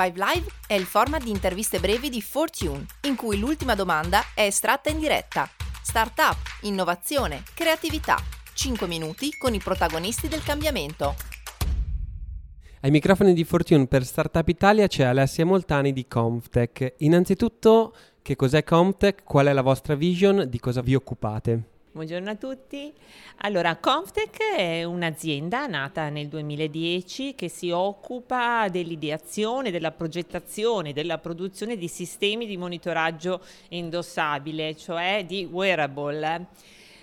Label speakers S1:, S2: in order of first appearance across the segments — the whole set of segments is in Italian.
S1: Five Live è il format di interviste brevi di Fortune, in cui l'ultima domanda è estratta in diretta. Startup, innovazione, creatività. 5 minuti con i protagonisti del cambiamento.
S2: Ai microfoni di Fortune per Startup Italia c'è Alessia Moltani di Comftech. Innanzitutto, che cos'è Comftech? Qual è la vostra vision? Di cosa vi occupate?
S3: Buongiorno a tutti. Allora, Comftech è un'azienda nata nel 2010 che si occupa dell'ideazione, della progettazione, della produzione di sistemi di monitoraggio indossabile, cioè di wearable.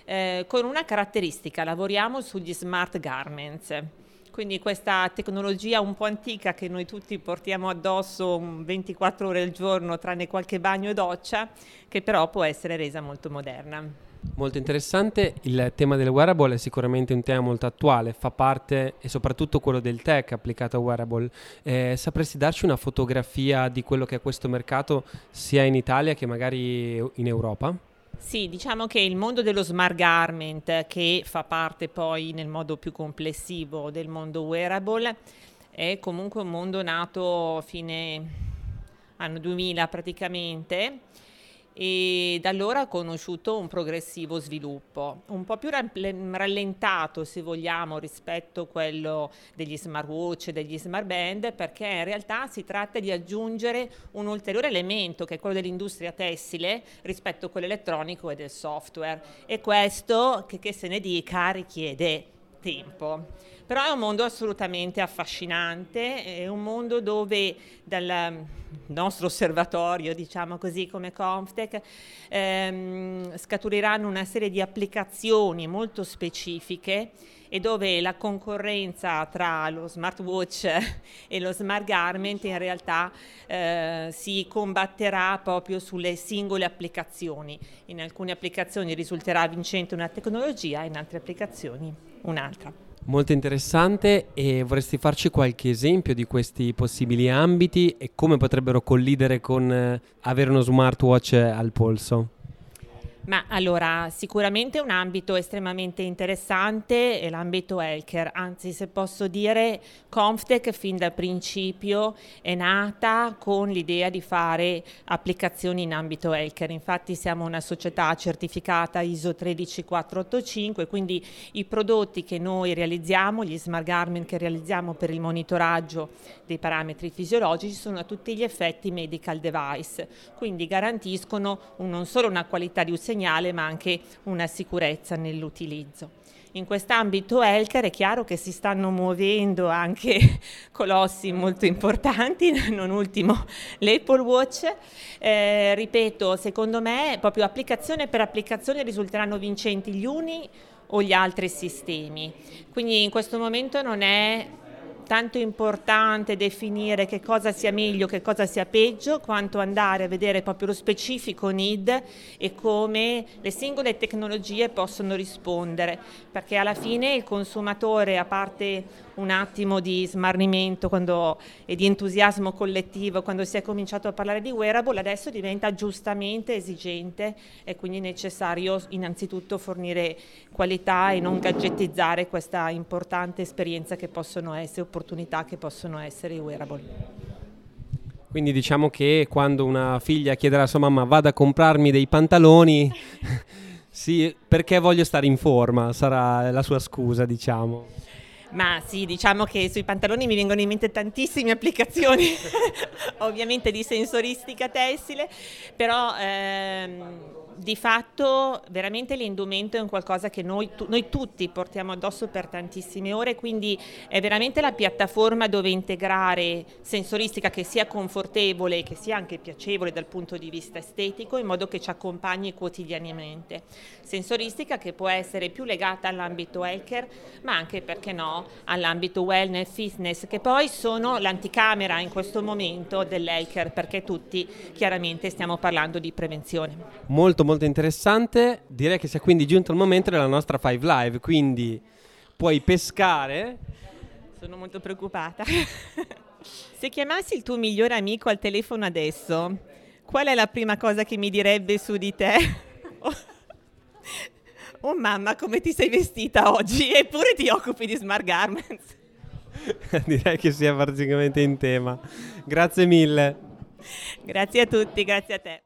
S3: Eh, con una caratteristica, lavoriamo sugli smart garments. Quindi questa tecnologia un po' antica che noi tutti portiamo addosso 24 ore al giorno, tranne qualche bagno e doccia, che però può essere resa molto moderna.
S2: Molto interessante, il tema del wearable è sicuramente un tema molto attuale, fa parte e soprattutto quello del tech applicato a wearable. Eh, sapresti darci una fotografia di quello che è questo mercato sia in Italia che magari in Europa?
S3: Sì, diciamo che il mondo dello smart garment, che fa parte poi nel modo più complessivo del mondo wearable, è comunque un mondo nato fine anno 2000 praticamente e da allora ha conosciuto un progressivo sviluppo, un po' più rallentato se vogliamo rispetto a quello degli smartwatch e degli smart band perché in realtà si tratta di aggiungere un ulteriore elemento che è quello dell'industria tessile rispetto a quello elettronico e del software. E questo che, che se ne dica richiede tempo. Però è un mondo assolutamente affascinante, è un mondo dove dal nostro osservatorio, diciamo così come Comftech, ehm, scaturiranno una serie di applicazioni molto specifiche e dove la concorrenza tra lo smartwatch e lo smart garment in realtà eh, si combatterà proprio sulle singole applicazioni. In alcune applicazioni risulterà vincente una tecnologia, in altre applicazioni un'altra.
S2: Molto interessante e vorresti farci qualche esempio di questi possibili ambiti e come potrebbero collidere con eh, avere uno smartwatch al polso?
S3: Ma allora, sicuramente un ambito estremamente interessante è l'ambito healthcare, anzi se posso dire Comftech fin dal principio è nata con l'idea di fare applicazioni in ambito healthcare, infatti siamo una società certificata ISO 13485, quindi i prodotti che noi realizziamo, gli smart garment che realizziamo per il monitoraggio dei parametri fisiologici sono a tutti gli effetti medical device, quindi garantiscono un, non solo una qualità di uso segnale ma anche una sicurezza nell'utilizzo. In quest'ambito healthcare è chiaro che si stanno muovendo anche colossi molto importanti, non ultimo l'Apple Watch. Eh, ripeto, secondo me proprio applicazione per applicazione risulteranno vincenti gli uni o gli altri sistemi. Quindi in questo momento non è tanto importante definire che cosa sia meglio, che cosa sia peggio, quanto andare a vedere proprio lo specifico need e come le singole tecnologie possono rispondere, perché alla fine il consumatore, a parte un attimo di smarrimento quando, e di entusiasmo collettivo quando si è cominciato a parlare di wearable, adesso diventa giustamente esigente e quindi necessario innanzitutto fornire qualità e non gadgettizzare questa importante esperienza che possono essere, opportunità che possono essere i wearable.
S2: Quindi diciamo che quando una figlia chiede alla sua mamma vada a comprarmi dei pantaloni, sì, perché voglio stare in forma, sarà la sua scusa, diciamo.
S3: Ma sì, diciamo che sui pantaloni mi vengono in mente tantissime applicazioni, ovviamente di sensoristica tessile, però ehm, di fatto veramente l'indumento è un qualcosa che noi, tu, noi, tutti portiamo addosso per tantissime ore, quindi è veramente la piattaforma dove integrare sensoristica che sia confortevole, che sia anche piacevole dal punto di vista estetico, in modo che ci accompagni quotidianamente. Sensoristica che può essere più legata all'ambito healthcare, ma anche, perché no, all'ambito wellness, fitness, che poi sono l'anticamera in questo momento dell'healthcare, perché tutti chiaramente stiamo parlando di prevenzione.
S2: Molto molto interessante. Direi che sia quindi giunto il momento della nostra Five Live, quindi puoi pescare.
S3: Sono molto preoccupata. Se chiamassi il tuo migliore amico al telefono adesso, qual è la prima cosa che mi direbbe su di te? oh mamma, come ti sei vestita oggi? Eppure ti occupi di smart garments.
S2: Direi che sia praticamente in tema. Grazie mille.
S3: Grazie a tutti, grazie a te.